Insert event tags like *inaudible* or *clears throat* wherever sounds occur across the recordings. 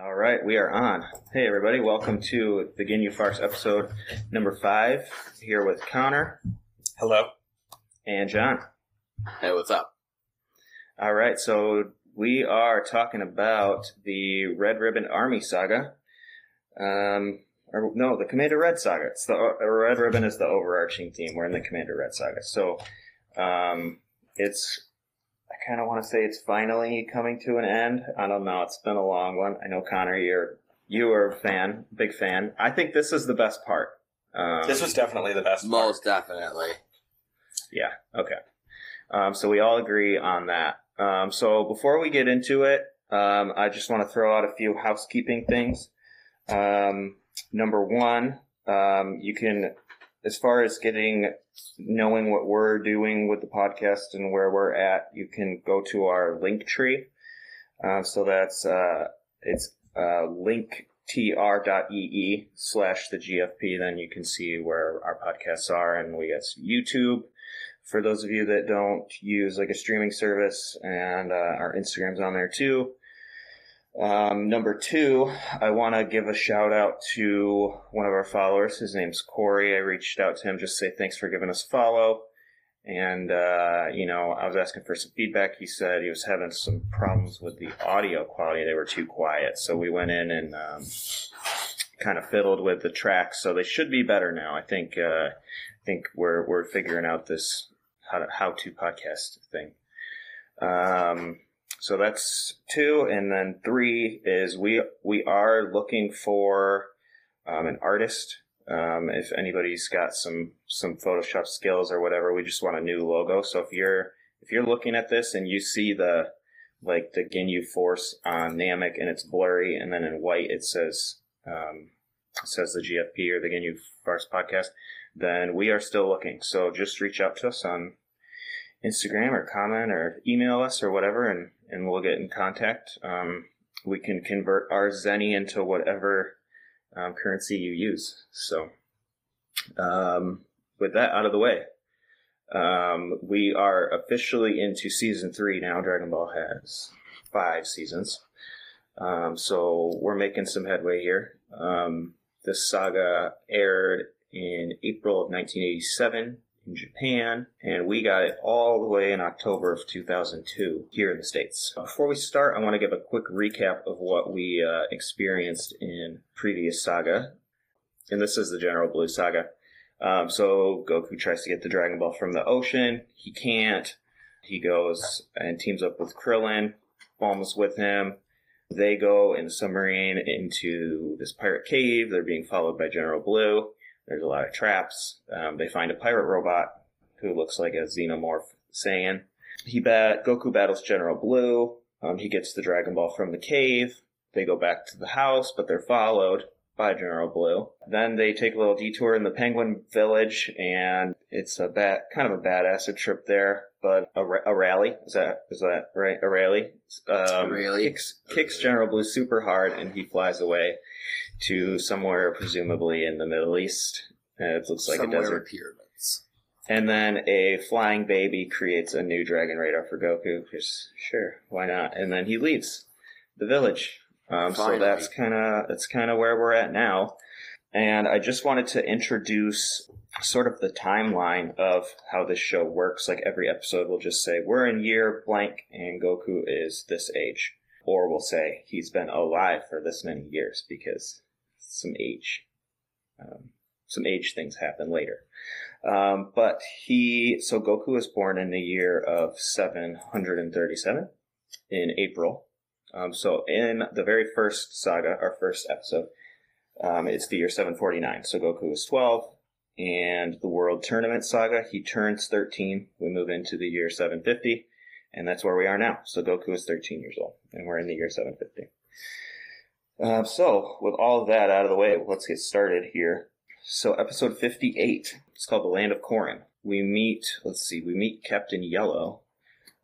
All right, we are on. Hey, everybody, welcome to the Ginyu Force episode number five. Here with Connor Hello. and John. Hey, what's up? All right, so we are talking about the Red Ribbon Army saga. Um, or no, the Commander Red saga. It's the uh, Red Ribbon is the overarching theme. We're in the Commander Red saga. So, um, it's. I kind of want to say it's finally coming to an end. I don't know. It's been a long one. I know Connor, you're you are a fan, big fan. I think this is the best part. Um, This was definitely the best. part. Most definitely. Yeah. Okay. Um, so we all agree on that. Um, so before we get into it, um, I just want to throw out a few housekeeping things. Um, number one, um, you can, as far as getting, knowing what we're doing with the podcast and where we're at, you can go to our link tree. Uh, so that's, uh, it's, uh, linktr.ee slash the GFP. Then you can see where our podcasts are and we got YouTube for those of you that don't use like a streaming service and uh, our instagram's on there too um, number two i want to give a shout out to one of our followers. His name's corey. I reached out to him just to say thanks for giving us follow. And uh, you know i was asking for some feedback. He said he was having some problems with the audio quality. They were too quiet. So we went in and um, kind of fiddled with the tracks so they should be better now. I think uh, I think we're we're figuring out this how to, how to podcast thing. Um, so that's two, and then three is we we are looking for um, an artist. Um, if anybody's got some some Photoshop skills or whatever, we just want a new logo. So if you're if you're looking at this and you see the like the Ginyu Force on Namek and it's blurry, and then in white it says um, it says the GFP or the Ginyu Force podcast then we are still looking. So just reach out to us on Instagram or comment or email us or whatever, and, and we'll get in contact. Um, we can convert our Zeni into whatever um, currency you use. So, um, with that out of the way, um, we are officially into season three now. Dragon Ball has five seasons. Um, so we're making some headway here. Um, this saga aired in April of 1987 in Japan, and we got it all the way in October of 2002 here in the States. Before we start, I want to give a quick recap of what we uh, experienced in previous saga, and this is the General Blue saga. Um, so Goku tries to get the Dragon Ball from the ocean. He can't. He goes and teams up with Krillin. Bulma's with him. They go in a submarine into this pirate cave. They're being followed by General Blue. There's a lot of traps. Um, they find a pirate robot who looks like a xenomorph Saiyan. He bat Goku battles General Blue. Um, he gets the Dragon Ball from the cave. They go back to the house, but they're followed by General Blue. Then they take a little detour in the Penguin Village, and it's a bad, kind of a badass trip there. But a, Arale is that is that right? Arale. Um, Arale. kicks kicks General Blue super hard, and he flies away to somewhere presumably in the Middle East. Uh, it looks like Somewhere a desert. pyramids. And then a flying baby creates a new dragon radar for Goku. Because sure, why not? And then he leaves the village. Um, so that's kind of that's kind of where we're at now. And I just wanted to introduce sort of the timeline of how this show works. Like every episode will just say we're in year blank and Goku is this age, or we'll say he's been alive for this many years because some age, um, some age things happen later. Um, but he, so Goku was born in the year of 737 in April. Um, so in the very first saga, our first episode, um, it's the year 749. So Goku is 12. And the World Tournament Saga, he turns 13. We move into the year 750. And that's where we are now. So Goku is 13 years old. And we're in the year 750. Uh, so, with all of that out of the way, let's get started here. So, episode 58, it's called The Land of Korin. We meet, let's see, we meet Captain Yellow,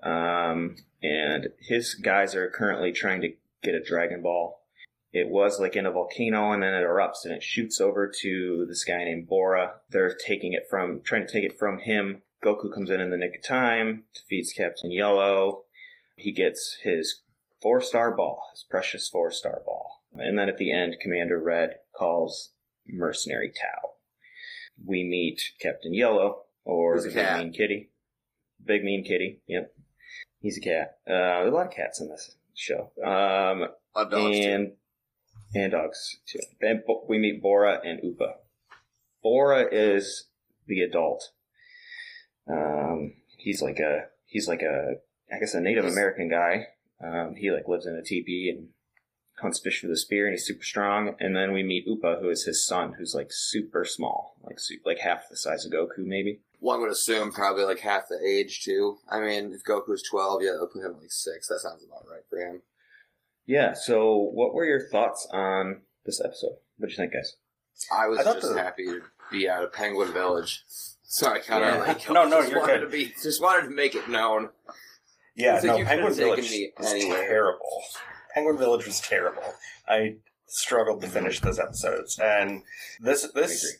um, and his guys are currently trying to get a Dragon Ball. It was like in a volcano, and then it erupts, and it shoots over to this guy named Bora. They're taking it from, trying to take it from him. Goku comes in in the nick of time, defeats Captain Yellow. He gets his four star ball, his precious four star ball. And then at the end, Commander Red calls Mercenary Tao. We meet Captain Yellow, or the Big. Mean Kitty. Big Mean Kitty, yep. He's a cat. Uh, a lot of cats in this show. Um, dogs too. and and dogs too. And we meet Bora and Upa. Bora is the adult. Um, he's like a he's like a I guess a Native American guy. Um, he like lives in a teepee and hunts fish with a spear, and he's super strong. And then we meet Upa, who is his son, who's like super small, like su- like half the size of Goku, maybe. One would assume probably like half the age too. I mean, if Goku's twelve, yeah, they'll put him like six. That sounds about right for him. Yeah. So, what were your thoughts on this episode? What do you think, guys? I was I thought just the- happy to be out of Penguin Village. Sorry, I kind of Yeah. like No, no, just you're wanted good. to be just wanted to make it known. Yeah, I think no, you Penguin could've taken Village me was anywhere. terrible. Penguin Village was terrible. I struggled to finish those episodes, and this this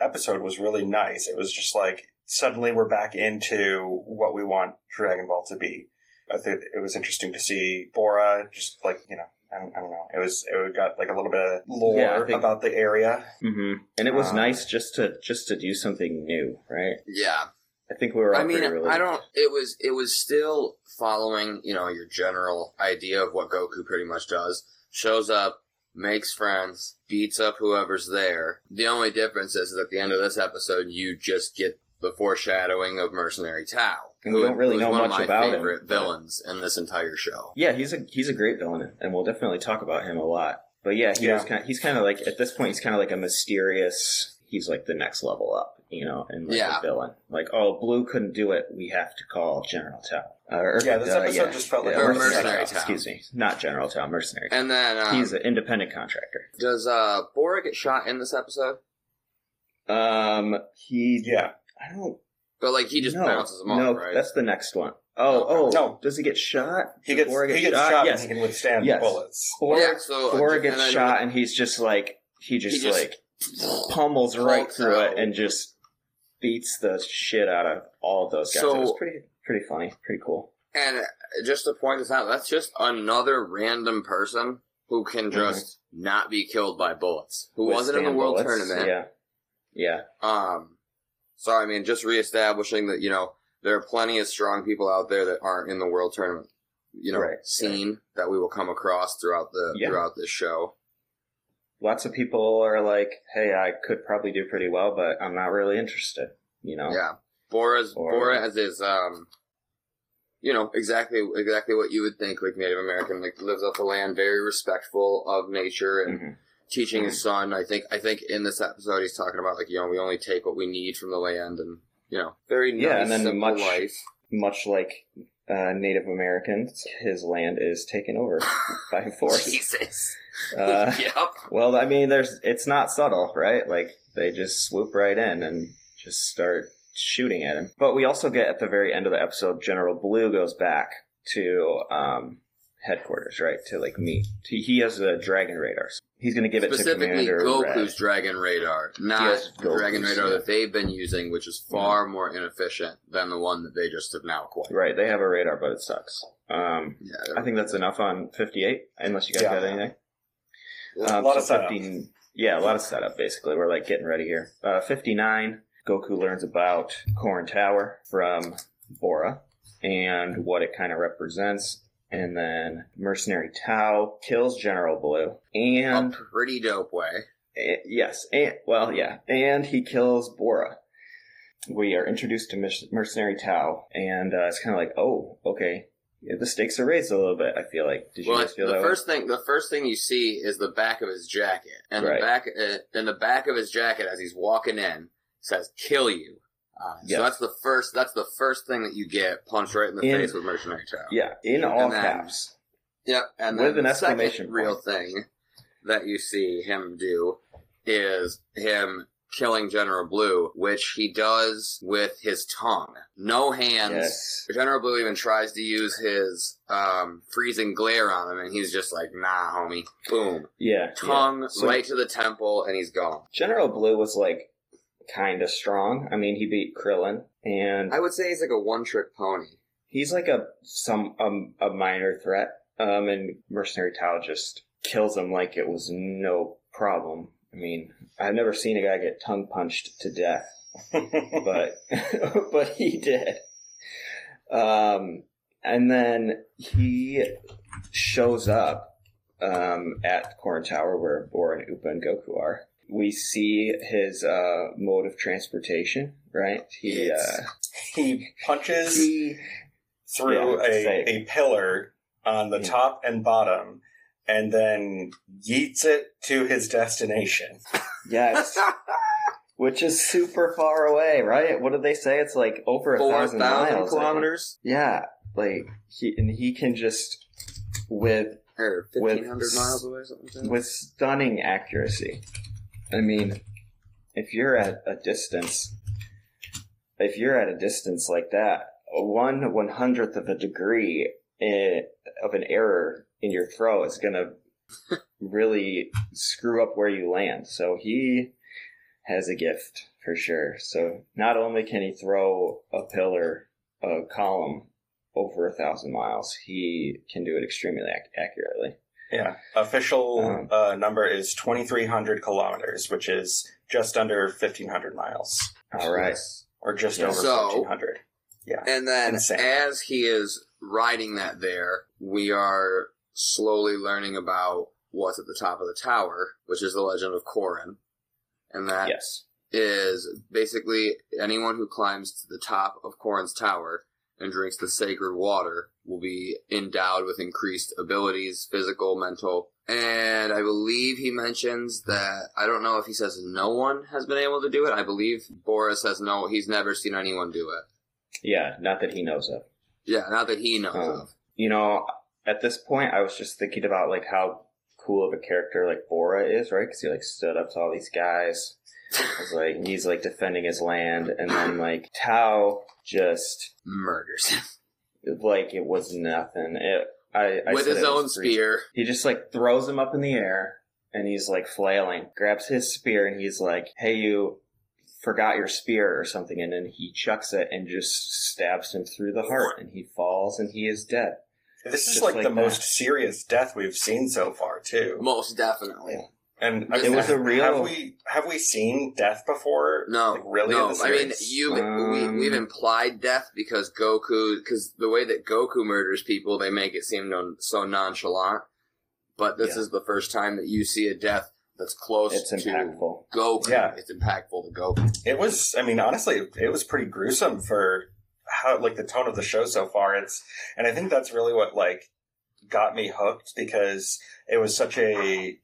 episode was really nice. It was just like suddenly we're back into what we want Dragon Ball to be. I think it was interesting to see Bora just like you know. I don't, I don't know. It was it got like a little bit of lore Yeah, think- about the area. Mm-hmm. And it was Um, nice just to just to do something new, right? Yeah, I think we were. All I mean, I don't. It was it was still following you know your general idea of what Goku pretty much does. Shows up, makes friends, beats up whoever's there. The only difference is that at the end of this episode, you just get the foreshadowing of Mercenary Tao. And we don't really know one much of my about favorite but- villains in this entire show. Yeah, he's a he's a great villain, and we'll definitely talk about him a lot. But yeah, he Yeah. kind. he's kind of like at this point, he's kind of like a mysterious. He's like the next level up, you know, and like Yeah. a villain. Like, oh, Blue couldn't do it. We have to call General Tao. Uh, or, Yeah, this uh, episode just felt like yeah, Or Mercenary Mercenary Tao, Tao. Excuse me, not General Tao, Mercenary. And then um, he's an independent contractor. does uh, Bora get shot in this episode? Um, he. Yeah, I don't. But like he just no, bounces him off, No, right? that's the next one. Oh, Okay. oh, No. Does he get shot? he gets Bora he gets shot, Yes. and he can withstand Yes. bullets. Bora, yeah, so uh, Bora and gets then- shot, and he's just like he just, just like pummels right through out. it and just beats the shit out of all of those guys. So- it was pretty pretty funny, pretty cool. And just to point this out, that's just another random person who can Mm-hmm. just not be killed by bullets. Who wasn't in the world bullets, tournament. Yeah, yeah, Um, so I mean, just reestablishing that you know there are plenty of strong people out there that aren't in the world tournament. You know, Right, scene that we will come across throughout the Yeah. throughout this show. Lots of people are like, "Hey, I could probably do pretty well, but I'm not really interested." You know? Yeah, Bora's Or- Bora as is um, you know exactly exactly what you would think like Native American like lives off the land, very respectful of nature and. Mhm. teaching his son. I think I think in this episode he's talking about like you know we only take what we need from the land and you know very nice Yeah, and then much- life. Much like uh, Native Americans, his land is taken over *laughs* by force. Jesus. *laughs* Uh, *laughs* yep. Well, I mean, there's it's not subtle, right? Like they just swoop right in and just start shooting at him. But we also get at the very end of the episode, General Blue goes back to um, headquarters, right? To like meet. He, he has a dragon radar. He's going to give it to Specifically, Commander Goku's Red. Dragon Radar, not Yes, the Dragon Radar yeah. that they've been using, which is far more inefficient than the one that they just have now acquired. Right, they have a radar, but it sucks. Um, Yeah, I think that's enough on 58, unless you guys Yeah. got anything. Yeah. Um, A lot of setup. 15 yeah, a lot of setup, basically. We're like getting ready here. Uh, 59, Goku learns about Korin Tower from Bora and what it kind of represents. And then Mercenary Tao kills General Blue. And, a pretty dope way. eh, yes, and, well, yeah, and he kills Bora. We are introduced to Mercenary Tao, and uh, it's kind of like, oh, okay. Yeah, the stakes are raised a little bit, I feel like. Did you Well, guys feel the that first thing the first thing you see is the back of his jacket, and Right. the back uh, and the back of his jacket as he's walking in says "kill you." Uh, Yes. So that's the first that's the first thing that you get punched right in the In- face with mercenary Tao. way? Yeah, in all then- caps. Yep, and With then an the exclamation second real thing that you see him do is him killing General Blue, which he does with his tongue. No hands. Yes. General Blue even tries to use his um, freezing glare on him, and he's just like, "Nah, homie." Boom, Yeah. tongue yeah. So right to the temple, and he's gone. General Blue was like kind of strong. I mean, he beat Krillin, and I would say he's like a one-trick pony. he's like a some um, a minor threat. Um, and Mercenary Tao just kills him like it was no problem. I mean, I've never seen a guy get tongue punched to death, *laughs* but *laughs* but he did. Um, and then he shows up um, at Korin Tower where Bora and Upa and Goku are. We see his uh, mode of transportation, right? He uh, he punches he through Yeah, a, say. a pillar on the Yeah. top and bottom and then yeets it to his destination. yes, *laughs* which is super far away, right? What did they say? It's like over a Four thousand thousand miles. I think. kilometers Yeah, like he and he can just with or With- fifteen hundred miles away, something. like that? with stunning accuracy. I mean, if you're at a distance, if you're at a distance like that, one one hundredth of a degree i of an error in your throw is gonna *laughs* really screw up where you land. So he has a gift for sure. So not only can he throw a pillar, a column over a thousand miles, he can do it extremely ac- accurately. Yeah. Official Um, uh, number is 2,300 kilometers, which is just under 1,500 miles. All right. Or just Yeah. over So- 1,400. And then Insane. as he is riding that there, we are slowly learning about what's at the top of the tower, which is the legend of Korin. And that is Yes. basically anyone who climbs to the top of Korin's tower and drinks the sacred water will be endowed with increased abilities, physical, mental. And I believe he mentions that, I don't know if he says no one has been able to do it. I believe Bora says no, he's never seen anyone do it. Yeah, not that he knows of. Yeah, not that he knows Um, of. You know, at this point, I was just thinking about like how cool of a character like Bora is, right? Because he like stood up to all these guys. I was like, he's like defending his land, and then like Tao just Murders him. like it was nothing. It, I, I with his it own spear. He just like throws him up in the air, and he's like flailing. Grabs his spear, and he's like, "Hey, you." Forgot your spear or something, and then he chucks it and just stabs him through the heart, and he falls, and he is dead. This is like, like the that. most serious death we've seen so far, too. Most definitely. And I It was a real- Have we have we seen death before? No, like, really? no. I mean, you Um, we, we've implied death because Goku, because the way that Goku murders people, they make it seem non, so nonchalant. But this Yeah. is the first time that you see a death that's close It's to impactful. Goku. Yeah. It's impactful to Goku. It was. I mean, honestly, it was pretty gruesome for how like the tone of the show so far. It's, and I think that's really what like got me hooked because it was such a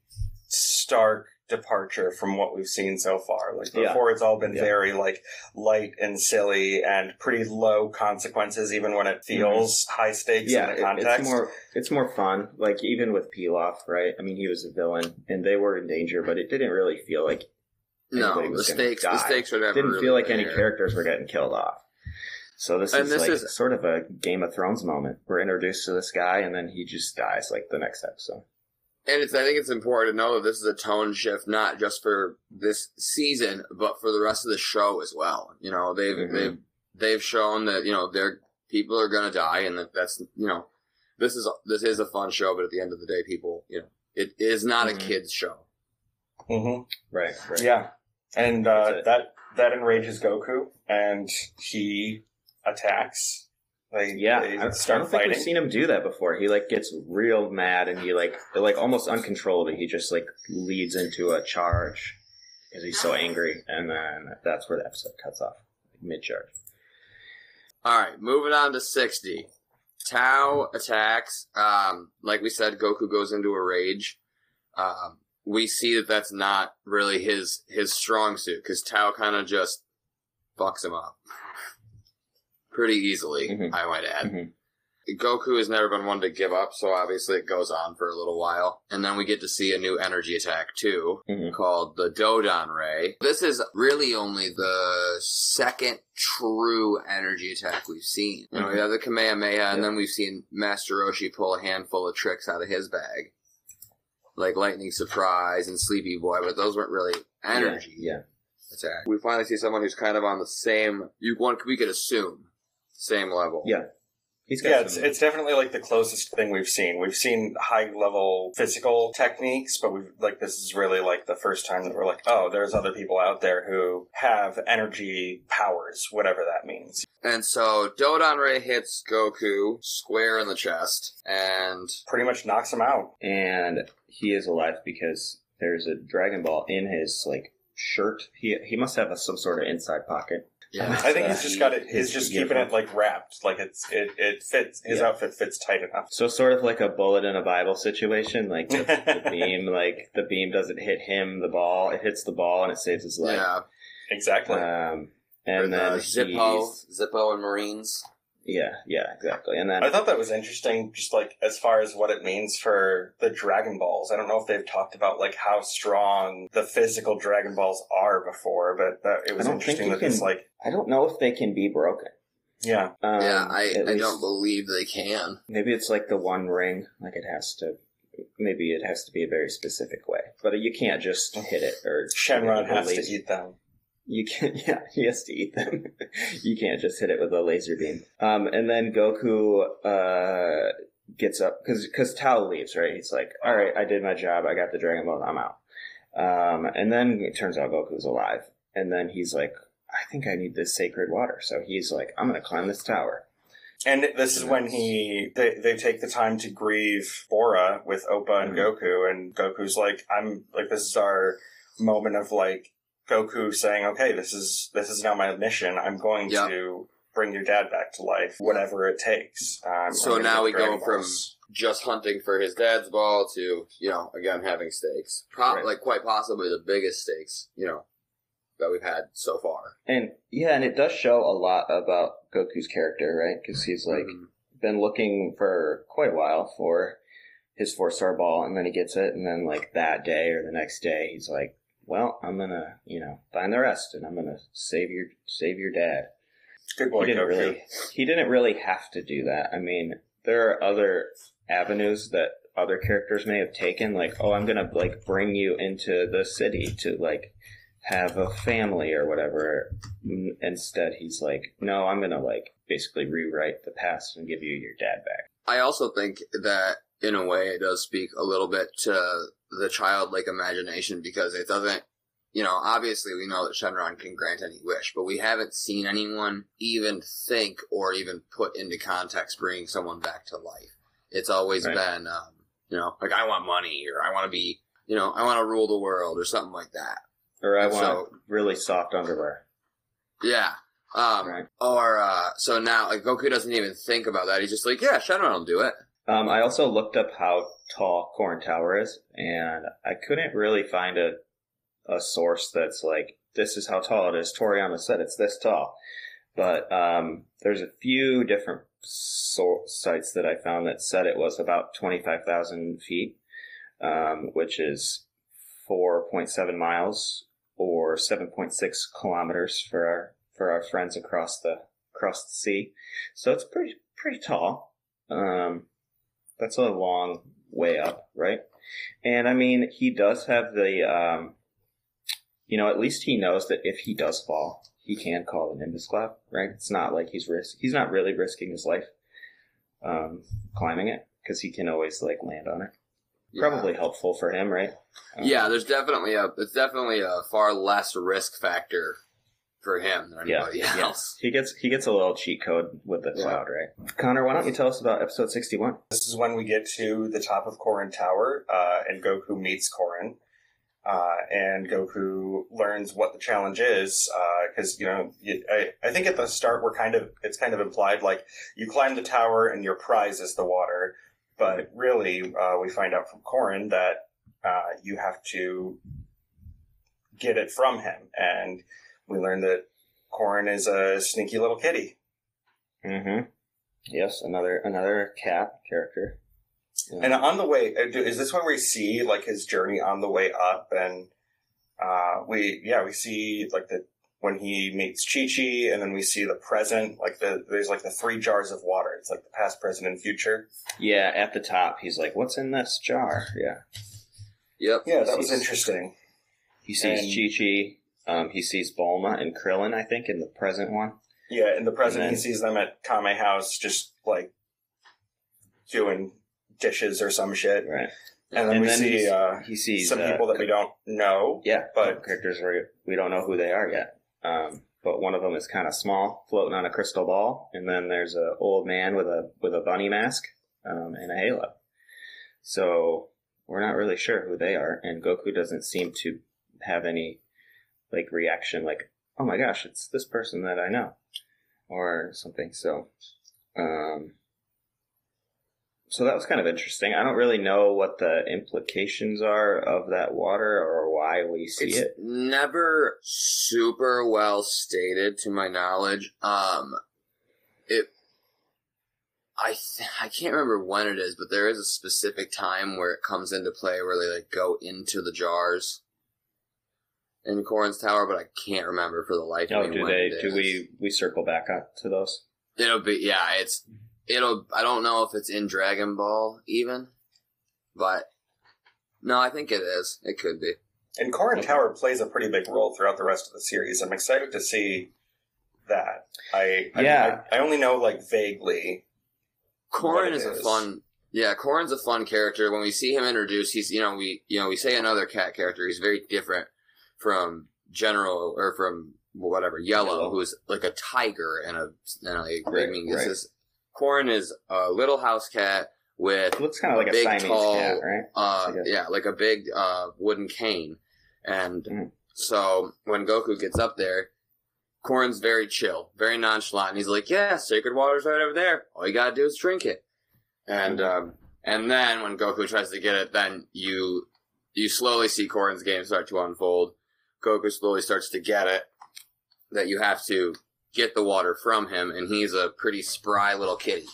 stark departure from what we've seen so far. Like Yeah. before, it's all been Yeah. very like light and silly and pretty low consequences, even when it feels high stakes Mm-hmm. Yeah, in it- the context. it's more it's more fun. Like even with Pilaf, right? I mean, he was a villain, and they were in danger, but it didn't really feel like No, the was gonna stakes, the stakes are never. didn't really feel like any characters were getting killed off. So this And is this like is- sort of a Game of Thrones moment. We're introduced to this guy, and then he just dies like the next episode. And it's, I think it's important to know that this is a tone shift, not just for this season, but for the rest of the show as well. You know, they've Mhm. they've they've shown that you know their people are going to die, and that that's you know this is this is a fun show, but at the end of the day, people you know it is not Mhm. a kids show. Mm-hmm. Right. Right. Yeah, and uh, that that enrages Goku, and he attacks. They, Yeah, they I, I start don't think fighting. we've seen him do that before. He like gets real mad and he like like almost uncontrollably. He just like leads into a charge because he's so angry, and then that's where the episode cuts off mid charge. All right, moving on to sixty. Tao attacks. Um, like we said, Goku goes into a rage. Um, we see that that's not really his his strong suit because Tao kind of just fucks him up *laughs* pretty easily. Mhm. I might add. Mhm. Goku has never been one to give up, so obviously it goes on for a little while, and then we get to see a new energy attack too, Mhm. called the Dodon Ray. This is really only the second true energy attack we've seen. You know, we Mhm. have the Kamehameha, and then we've seen Master Roshi pull a handful of tricks out of his bag. Like Lightning Surprise and Sleepy Boy, but those weren't really energy Yeah. attack. We finally see someone who's kind of on the same, you one we could assume, same level. Yeah. He's got Yeah, it's, it's definitely like the closest thing we've seen. We've seen high level physical techniques, but we've like this is really like the first time that we're like, oh, there's other people out there who have energy powers, whatever that means. And so Dodon Ray hits Goku square in the chest, and Pretty much knocks him out. and he is alive because there's a Dragon Ball in his like shirt. He he must have a, some sort of inside pocket. Yeah, I think Uh, he's just got it. He's just keeping it like wrapped, like it's it it fits. His Yeah. outfit fits tight enough. So sort of like a bullet in a Bible situation. Like the, the *laughs* beam, like the beam doesn't hit him, the ball. It hits the ball and it saves his life. yeah. exactly. Um, Or and then the Zippo, he's- Zippo and Marines. Yeah, yeah, exactly. And then I thought that was interesting, just like as far as what it means for the Dragon Balls. I don't know if they've talked about like how strong the physical Dragon Balls are before, but that, it was I don't think interesting you that it's like, I don't know if they can be broken. yeah, Um, yeah, I, I least- don't believe they can. Maybe it's like the one ring. Like it has to. Maybe it has to be a very specific way, but you can't just hit it or Shenron has to eat them. You can, *laughs* yeah, he has to eat them. *laughs* you can't just hit it with a laser beam. Um, and then Goku uh gets up because because Tao leaves, right? He's like, "All right, I did my job. I got the Dragon Ball. I'm out." Um, and then it turns out Goku's alive, and then he's like, "I think I need this sacred water." So he's like, "I'm gonna climb this tower." And this is when he they, they take the time to grieve Bora with Upa and Mhm. Goku, and Goku's like, I'm like, this is our moment of like Goku saying, okay, this is this is now my mission. I'm going Yep. to bring your dad back to life, whatever it takes. Um, So now get we go from just hunting for his dad's ball to, you know, again having stakes. Pro- Right. Like quite possibly the biggest stakes, you know, that we've had so far. And yeah, and it does show a lot about Goku's character, right? Because he's like Mhm. been looking for quite a while for his four star ball, and then he gets it, and then like that day or the next day, he's like, "Well, I'm gonna, you know, find the rest, and I'm gonna save your save your dad." good boy he didn't Goku. really, he didn't really have to do that. I mean, there are other avenues that other characters may have taken, like, "Oh, I'm gonna like bring you into the city to like." have a family or whatever. Instead, he's like, no, I'm gonna like basically rewrite the past and give you your dad back. I also think that in a way it does speak a little bit to the childlike imagination because it doesn't, you know, obviously we know that Shenron can grant any wish, but we haven't seen anyone even think or even put into context bringing someone back to life. It's always Right. been, um, you know, like I want money or I want to be, you know, I want to rule the world or something like that. Or I want So- really soft underwear. Yeah. Um, Right. or, uh, so now, like, Goku doesn't even think about that. He's just like, yeah, Shenron will do it. Um, I also looked up how tall Korin Tower is, and I couldn't really find a a source that's like this is how tall it is. Toriyama said it's this tall, but um, there's a few different so- sites that I found that said it was about twenty five thousand feet, um, which is four point seven miles or seven point six kilometers for our for our friends across the across the sea. So it's pretty pretty tall. Um, that's a long way up, right? And I mean, he does have the, um, you know, at least he knows that if he does fall, he can call the Nimbus Cloud, right? It's not like he's risk, he's not really risking his life, um, climbing it because he can always like land on it. Yeah. Probably helpful for him, right? Um, Yeah, there's definitely a it's definitely a far less risk factor for him than Yeah, anybody yeah. else. He gets he gets a little cheat code with the Yeah. cloud, right? Connor, why don't you tell us about episode sixty one? This is when we get to the top of Korin Tower, uh, and Goku meets Korin. Uh, and Goku learns what the challenge is, because you know, you, I, I think at the start we're kind of it's kind of implied like you climb the tower and your prize is the water, but really uh, we find out from Korin that uh, you have to get it from him, and we learn that Korin is a sneaky little kitty. Mm-hmm. Yes, another another cat character. And on the way, uh, is this where we see like his journey on the way up? And uh, we, yeah, we see like the when he meets Chi Chi, and then we see the present. Like the there's like the three jars of water. It's like the past, present, and future. Yeah, at the top, he's like, "What's in this jar?" Yeah, Yep. Yeah, that was interesting. he sees And- Chi Chi. Um, he sees Bulma and Krillin, I think, in the present one. Yeah, in the present, And he sees them at Kame House, just like doing dishes or some shit, Right. and then And we then see uh, He sees some uh, people that we don't know. Yeah, but- but characters where we don't know who they are yet. Um, but one of them is kind of small, floating on a crystal ball, and then there's an old man with a with a bunny mask um, and a halo. So we're not really sure who they are, and Goku doesn't seem to have any like reaction, like "Oh my gosh, it's this person that I know," or something. So, um, so that was kind of interesting. I don't really know what the implications are of that water or why we see it's it. never super well stated to my knowledge. Um, it, I th- I can't remember when it is, but there is a specific time where it comes into play where they like go into the jars in Korin's Tower, but I can't remember for the life Oh, of me do when they? it Do we we circle back up to those? It'll be yeah. It's it'll. I don't know if it's in Dragon Ball even, but no, I think it is. It could be. And Korin Tower plays a pretty big role throughout the rest of the series. I'm excited to see that. I I- Yeah. I, I only know like vaguely. Korin is, it is a fun. Yeah, Korin's a fun character. When we see him introduced, he's you know we you know we say another cat character. He's very different from General or from whatever Yellow, Yellow. who's like a tiger and a and like Right, I mean this is Korin is a little house cat with It looks kind of like a Big, Siamese tall, cat, right? uh, yeah, like a big uh, wooden cane. And Mhm. so when Goku gets up there, Korin's very chill, very nonchalant. And he's like, "Yeah, sacred water's right over there. All you gotta do is drink it." And Mhm. um, and then when Goku tries to get it, then you you slowly see Korin's game start to unfold. Goku slowly starts to get it that you have to get the water from him, and he's a pretty spry little kitty.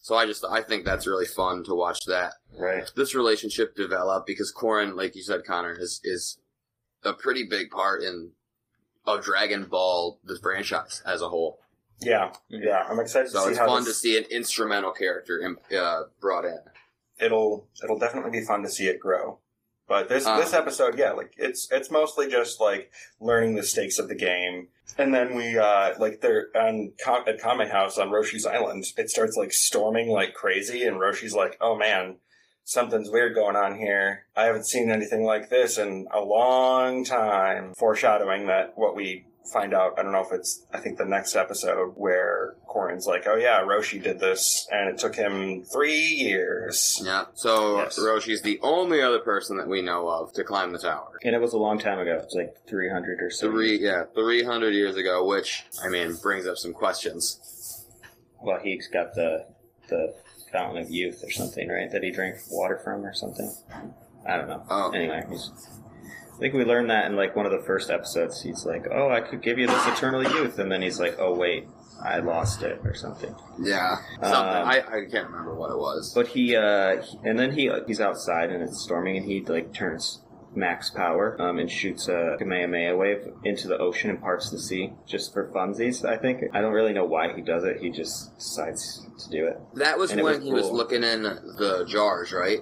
So I just I think that's really fun to watch that Right. this relationship develop because Korin, like you said, Connor, is is a pretty big part in of Dragon Ball the franchise as a whole. Yeah, yeah. I'm excited to So see it's how fun this, to see an instrumental character in, uh, brought in. it'll it'll definitely be fun to see it grow. But this this episode, yeah, like it's it's mostly just like learning the stakes of the game, and then we uh like they're on at Kame House on Roshi's Island. It starts like storming like crazy, and Roshi's like, "Oh man, something's weird going on here. I haven't seen anything like this in a long time." Foreshadowing that what we find out, I don't know if it's I think the next episode where Korin's like, "Oh yeah, Roshi did this, and it took him three years." Yeah. So Yes. Roshi's the only other person that we know of to climb the tower. And it was a long time ago. It's like 300 or so. Three, yeah, three hundred years ago, which I mean brings up some questions. Well, he's got the the fountain of youth or something, right? That he drank water from or something. I don't know. Oh, Anyway, he's, think we learned that in like one of the first episodes. He's like, "Oh, I could give you this eternal youth," and then he's like, "Oh, wait, I lost it" or something. yeah, something. Um, I, I can't remember what it was. But he, uh, he- and then he he's outside and it's storming, and he like turns max power um, and shoots a Kamehameha wave into the ocean and parts the sea just for funsies. I think I don't really know why he does it. He just decides to do it. That was And it when was he was cool. looking in the jars, right?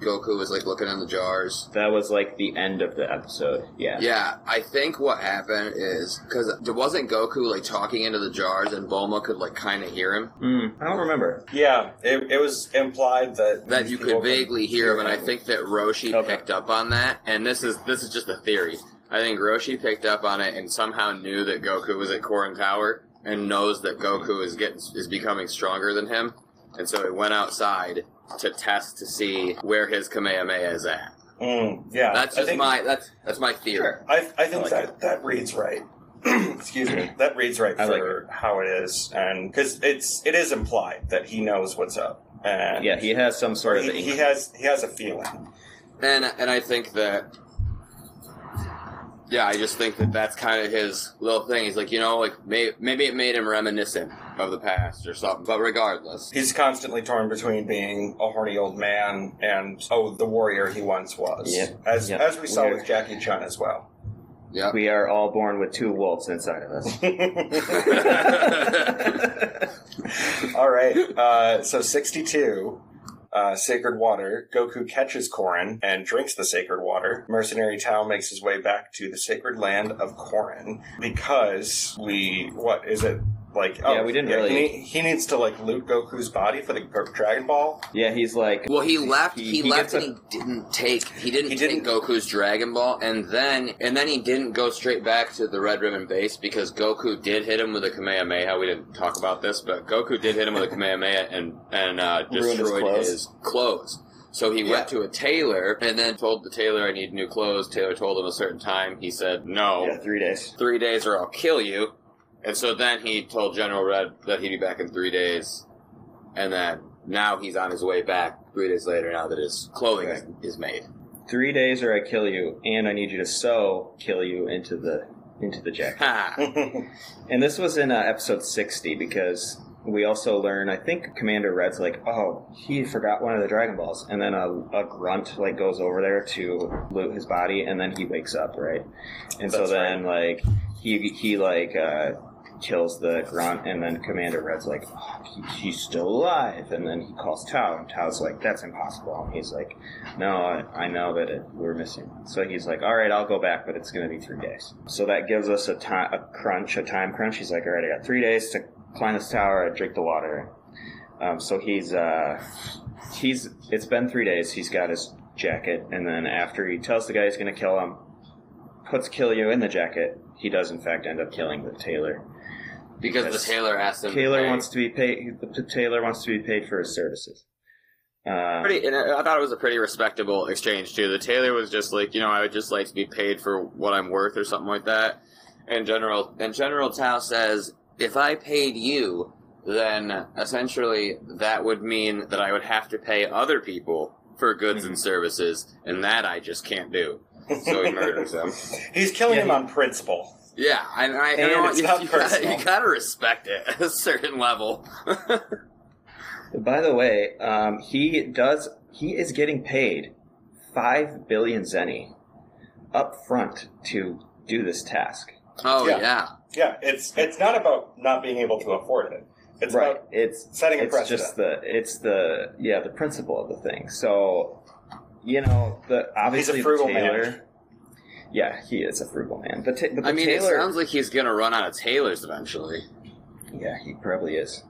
Goku was like looking in the jars. That was like the end of the episode. Yeah. Yeah, I think what happened is because there wasn't Goku like talking into the jars, and Bulma could like kind of hear him. Mm, I don't remember. Yeah, it, it was implied that That you could vaguely hear him, and I think that Roshi Okay. picked up on that. And this is this is just a theory. I think Roshi picked up on it and somehow knew that Goku was at Korin Tower and knows that Goku is getting is becoming stronger than him, and so he went outside to test to see where his Kamehameha is at. Mm, yeah, That's just think, my that's that's my theory. Sure, I, I think like that that reads right. *clears throat* Excuse me, that reads right I for like how it is, and because it's it is implied that he knows what's up, and Yeah, he has some sort of. he, he has he has a feeling. And and I think that yeah, I just think that that's kind of his little thing. He's like, you know, like may, maybe it made him reminiscent of the past or something. But regardless, He's constantly torn between being a horny old man and oh, the warrior he once was. Yep. As Yep. as we saw Weird. with Jackie Chun as well. yeah. we are all born with two wolves inside of us. *laughs* All right. Uh, so 62. uh, sacred water. Goku catches Korin and drinks the sacred water. Mercenary Tao makes his way back to the sacred land of Korin because we, what is it? Like, oh, Yeah, we didn't really- He, he needs to like loot Goku's body for the Dragon Ball. Yeah, he's like. Well, he left. He, left, gets a- and he didn't take. He didn't He take didn't- Goku's Dragon Ball, and then and then he didn't go straight back to the Red Ribbon base because Goku did hit him with a Kamehameha. We didn't talk about this, but Goku did hit him with a Kamehameha and and uh, Ruined his destroyed clothes. his clothes. So he Yeah. went to a tailor and then told the tailor, "I need new clothes." Tailor told him a certain time. He said, "No, Yeah, three days. three days or I'll kill you." And so then he told General Red that he'd be back in three days, and then now he's on his way back three days later. Now that his clothing is, is made. Three days or I kill you, and I need you to sew kill you into the into the jacket. *laughs* And this was in uh, episode 60 because we also learn, I think Commander Red's like, oh, he forgot one of the Dragon Balls. And then a, a grunt like goes over there to loot his body and then he wakes up, right? And so That's then like he, he like, uh, kills the grunt and then Commander Red's like, oh, he, he's still alive. And then he calls Tao and Tao's like, that's impossible. And he's like, no, I, I know that it, we're missing. one." So he's like, all right, I'll go back, but it's going to be three days. So that gives us a time, a crunch, a time crunch. He's like, all right, I got three days to climb this tower, I drink the water. Um, so he's, uh, he's, it's been three days. He's got his jacket. And then after he tells the guy he's going to kill him, puts kill you in the jacket, he does in fact end up killing the tailor. Because Because the tailor asked him. to Taylor pay. wants to be paid, the tailor wants to be paid for his services. Uh, Pretty, and I I thought it was a pretty respectable exchange too. The tailor was just like, you know, I would just like to be paid for what I'm worth or something like that. And General and General Tao says, if I paid you, then essentially that would mean that I would have to pay other people for goods and services, and that I just can't do. So he murders them. *laughs* He's killing Yeah, him he- on principle. Yeah, and I, you And know, it's you, not *laughs* you, gotta, you gotta respect it at a certain level. *laughs* By the way, um, he does. He is getting paid five billion zeni up front to do this task. oh Yeah. yeah. Yeah, it's it's not about not being able to afford it. It's right. about It's setting a it's precedent. just the it's the yeah the principle of the thing. So you know the obviously frugal the tailor. man. Yeah, he is a frugal man. The ta- but the I mean, it sounds like he's gonna run out of tailors eventually. Yeah, he probably is.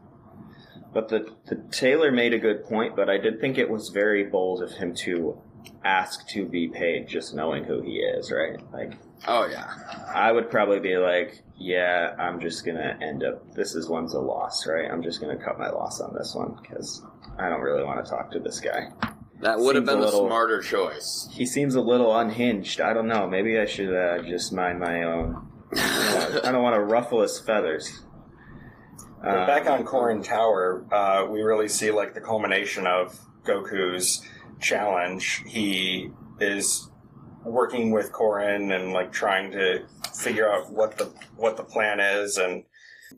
But the, the tailor made a good point, but I did think it was very bold of him to ask to be paid just knowing who he is, right? Like, Oh yeah. I would probably be like, yeah, I'm just gonna end up, this is one's a loss, right? I'm just gonna cut my loss on this one because I don't really want to talk to this guy. That would have been a the little- smarter choice. He seems a little unhinged. I don't know. Maybe I should uh, just mind my own. I don't want to ruffle his feathers. But back on Korin Tower, uh, we really see like the culmination of Goku's challenge. He is working with Korin and like trying to figure out what the what the plan is, and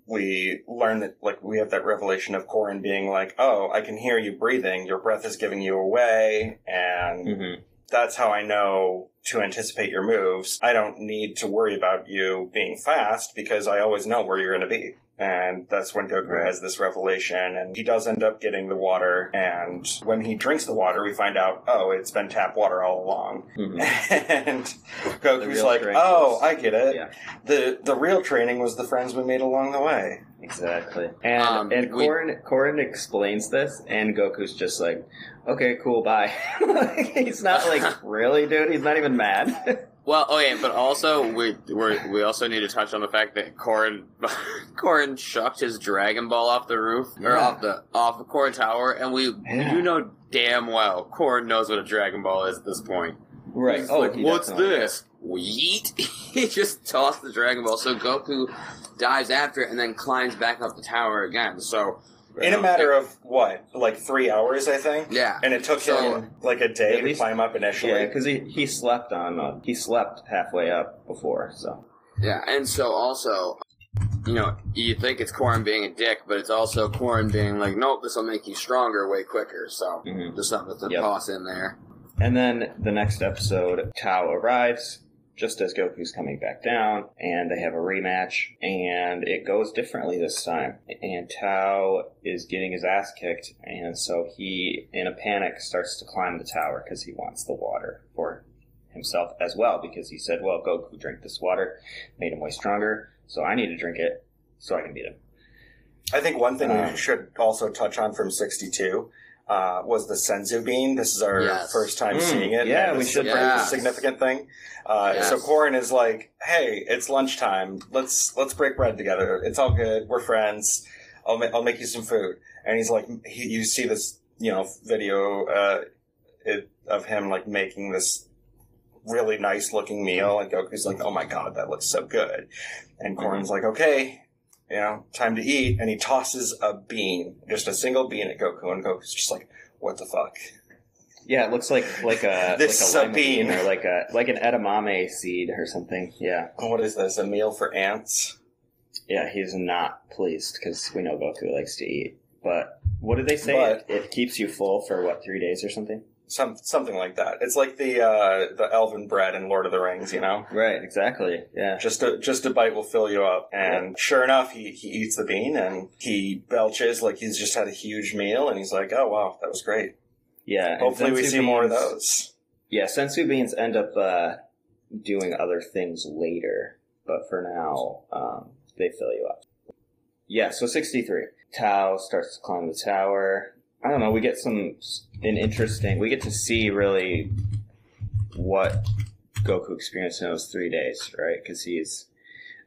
we learn that like we have that revelation of Korin being like, "Oh, I can hear you breathing. Your breath is giving you away," and mhm. that's how I know to anticipate your moves. I don't need to worry about you being fast because I always know where you're going to be. And that's when Goku has this revelation, and he does end up getting the water. And when he drinks the water, we find out, oh, it's been tap water all along. Mhm. *laughs* and Goku's like, oh, was- I get it. Yeah. The the real training was the friends we made along the way. Exactly. And Um, and we- Korin Korin explains this, and Goku's just like, "Okay, cool, bye." *laughs* He's not like, *laughs* "Really, dude?" He's not even mad. Well, oh, okay, but also we we're, we also need to touch on the fact that Korin Korin *laughs* chucked his Dragon Ball off the roof or Yeah. off the off the Korin Tower, and we Yeah. you know damn well Korin knows what a Dragon Ball is at this point. right. He's Oh, like, what's this? Yeet! *laughs* he just tossed the Dragon Ball, so Goku dives after it and then climbs back up the tower again. So In a matter of what, like three hours, I think. yeah, And it took So- him like a day At to least- climb up initially. Yeah, because he he slept on uh, he slept halfway up before, so Yeah, and so also, you know, you think it's Korin being a dick, but it's also Korin being like, nope, this will make you stronger way quicker. So Mhm. there's something to Yep. toss in there. And then the next episode, Tao arrives. Just as Goku's coming back down, and they have a rematch, and it goes differently this time. And Tao is getting his ass kicked, and so he, in a panic, starts to climb the tower because he wants the water for himself as well, because he said, well, Goku drank this water, made him way stronger, so I need to drink it so I can beat him. I think one thing Um, we should also touch on from 62 uh, was the Senzu bean. This is our Yes. first time Mm, seeing it. yeah, we this should is a significant thing. Uh, Yes. So Korin is like, "Hey, it's lunchtime. Let's let's break bread together. It's all good. We're friends. I'll ma- I'll make you some food." And he's like, he, you see this, you know, video uh, it, of him like making this really nice looking meal, and Goku's like, "Oh my god, that looks so good." And Korin's like, "Okay." You know, time to eat, and he tosses a bean, just a single bean at Goku, and Goku's just like, "What the fuck?" Yeah, it looks like like a *laughs* This like a lima bean. or like a like an edamame seed or something. Yeah, oh, What is this? A meal for ants? yeah, he's not pleased because we know Goku likes to eat. But what did they say? But- it, it keeps you full for what three days or something? Some something like that. It's like the uh, the elven bread in Lord of the Rings, you know. Right, exactly. Yeah, Just a just a bite will fill you up. And sure enough, he he eats the bean and he belches like he's just had a huge meal, and he's like, "Oh wow, that was great." yeah. Hopefully, we see more of those. Yeah, senzu beans end up uh, doing other things later, but for now, um, they fill you up. Yeah, so 63. Tao starts to climb the tower. I don't know, we get some, an interesting, we get to see really what Goku experienced in those three days, right? Because he's,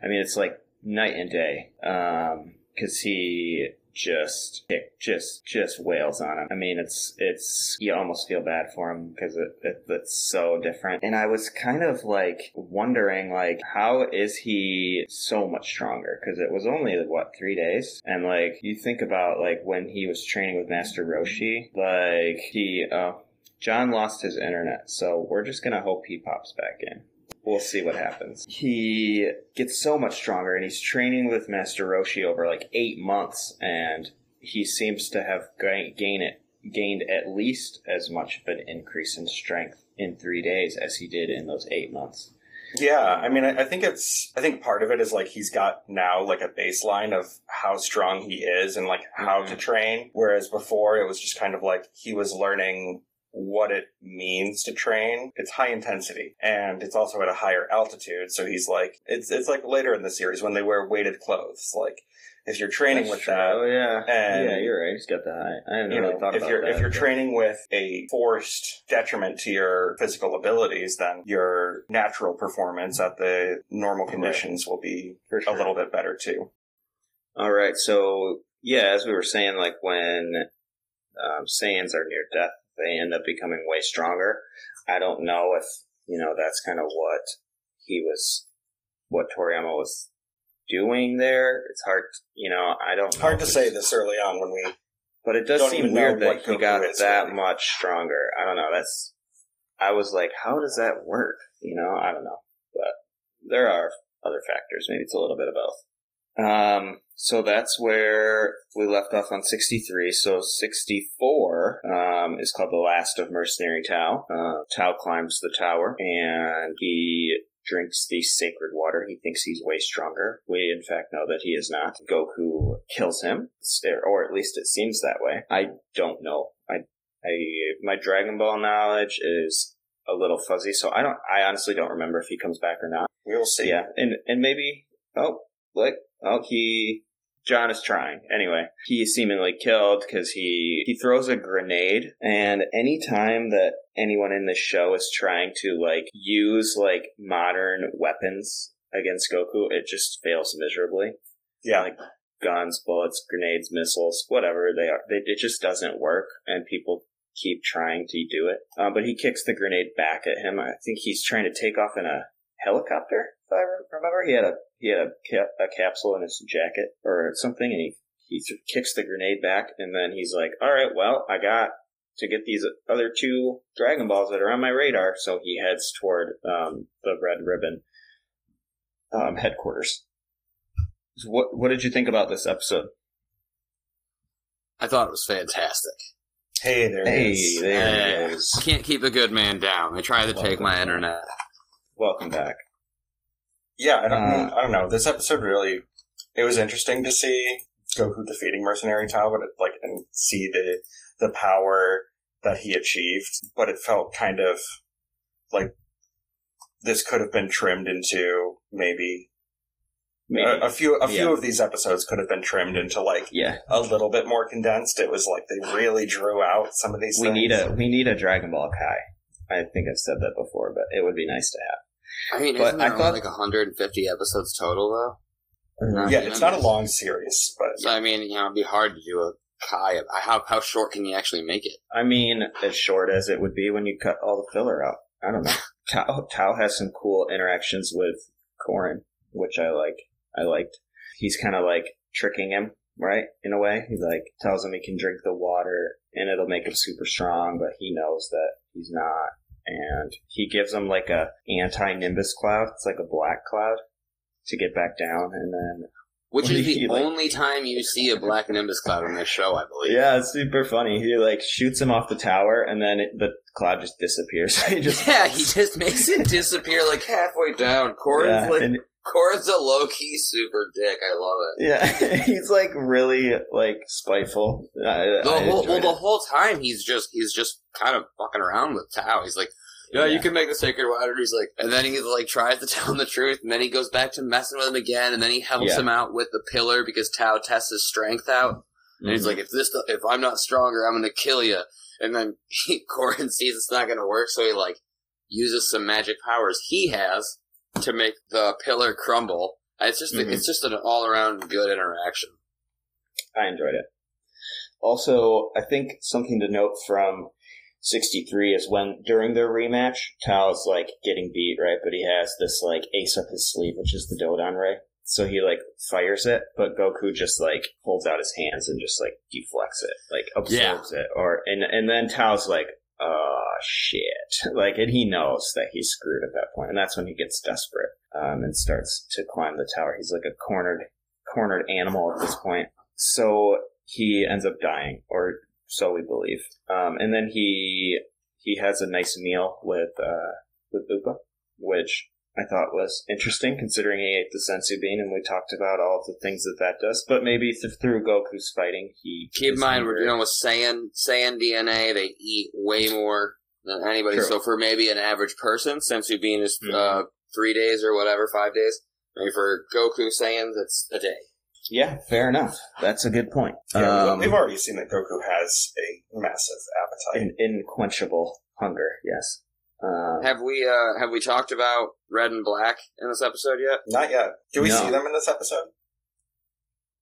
I mean, it's like night and day. Um, because he just it just just wails on him. I mean, it's it's you almost feel bad for him because it, it it's so different. And I was kind of like wondering, like, how is he so much stronger? Because it was only what three days, and like you think about like when he was training with Master Roshi, like he uh, John lost his internet, so we're just gonna hope he pops back in. We'll see what happens. He gets so much stronger, and he's training with Master Roshi over like eight months, and he seems to have gain, gain it, gained at least as much of an increase in strength in three days as he did in those eight months. Yeah, I mean, I, I think it's. I think part of it is like he's got now like a baseline of how strong he is and like how Mhm. to train. Whereas before, it was just kind of like he was learning what it means to train. It's high intensity and it's also at a higher altitude. So he's like, it's it's like later in the series when they wear weighted clothes. Like if you're training with that, Oh yeah, And- yeah, you're right. He's got the high. I you really know, thought if about you're that. if you're but- training with a forced detriment to your physical abilities, then your natural performance at the normal conditions will be for a little bit better too. All right, so yeah, as we were saying, like when um, Saiyans are near death, they end up becoming way stronger. I don't know if you know that's kind of what he was, what Toriyama was doing there. It's hard, you know. I don't. Hard to say this early on when we but it does seem weird that he got that much stronger. I don't know. That's. I was like, how does that work? You know, I don't know, but there are other factors. Maybe it's a little bit of both. Um, so that's where we left off on 63. So 64 um, is called The Last of Mercenary Tao. Uh, Tao climbs the tower and he drinks the sacred water. He thinks he's way stronger. We, in fact, know that he is not. Goku kills him, or at least it seems that way. I don't know. I, I, my Dragon Ball knowledge is a little fuzzy, so I don't. I honestly don't remember if he comes back or not. we will see. Yeah, and and maybe oh, like oh he John is trying anyway. He is seemingly killed because he he throws a grenade, and anytime that anyone in this show is trying to like use like modern weapons against Goku, it just fails miserably. Yeah. like guns, bullets, grenades, missiles, whatever they are. They, it just doesn't work, and people keep trying to do it. Uh, but he kicks the grenade back at him. I think he's trying to take off in a helicopter. If I remember, he had a he had a, cap, a capsule in his jacket or something, and he he th- kicks the grenade back, and then he's like, "All right, well, I got." To get these other two Dragon Balls that are on my radar, so he heads toward um, the Red Ribbon um, headquarters. So what what did you think about this episode? I thought it was fantastic. Hey, there Hey, is. there Yeah. it is. Can't keep a good man down. They tried to take my internet. welcome back. Yeah, I don't, Uh, I don't know. This episode really, it was interesting to see Goku defeating Mercenary Tao, but it, like and see the the power that he achieved. But it felt kind of like this could have been trimmed into maybe. A, a few. A few Yeah. of these episodes could have been trimmed into like yeah, a little bit more condensed. It was like they really drew out some of these. we things. need a we need a Dragon Ball Kai. I think I've said that before, but it would be nice to have. I mean, But I thought- like 150 episodes total though? Mm-hmm. Not Yeah, it's not a long series, but So I mean, you know, it'd be hard to do a Kai. How how short can you actually make it? I mean, as short as it would be when you cut all the filler out. I don't know. *laughs* Tao, Tao has some cool interactions with Korin, which I like. I liked. He's kind of like tricking him, right? In a way, he like tells him he can drink the water and it'll make him super strong, but he knows that he's not. And he gives him like a anti Nimbus cloud. It's like a black cloud to get back down, and then Which is the like? only time you see a black Nimbus cloud in this show, I believe. yeah, it's super funny. He like shoots him off the tower, and then it, the cloud just disappears. *laughs* he just Yeah, he just makes it disappear like halfway down. Korin's Yeah, like and- Korin's a low key super dick. I love it. Yeah, *laughs* he's like really like spiteful. I, The I whole, well, the whole time he's just he's just kind of fucking around with Tao. He's like, yeah, you can make the sacred water. He's like, and then he like tries to *laughs* tell him the truth, and then he goes back to messing with him again, and then he helps Yeah. him out with the pillar because Tao tests his strength out, and he's Mhm. like, if this if I'm not stronger, I'm gonna kill you. And then *laughs* he, Corin sees it's not gonna work, so he like uses some magic powers he has to make the pillar crumble. It's just Mhm. it's just an all around good interaction. I enjoyed it. Also, I think something to note from 63 is when during their rematch, Tao's like getting beat, right? But he has this like ace up his sleeve, which is the Dodon Ray. So he like fires it, but Goku just like holds out his hands and just like deflects it, like absorbs it, or and and then Tao's like, "Oh shit!" *laughs* Like, and he knows that he's screwed at that point, and that's when he gets desperate um, and starts to climb the tower. He's like a cornered cornered animal at this point. So he ends up dying, or so we believe. Um, and then he he has a nice meal with uh, with Upa, which I thought was interesting, considering he ate the senzu bean, and we talked about all of the things that that does. But maybe th- through Goku's fighting, he Keep in his mind, we're dealing with Saiyan, Saiyan DNA. They eat way more than anybody. True. So for maybe an average person, Senzu Bean is Mhm. uh, three days or whatever, five days. Maybe for Goku Saiyans, it's a day. Yeah, fair enough. That's a good point. yeah, Um, we've already seen that Goku has a massive appetite. an inquenchable hunger. Yes. Uh, Have we uh, have we talked about Red and Black in this episode yet? Not yet. Do we No. see them in this episode?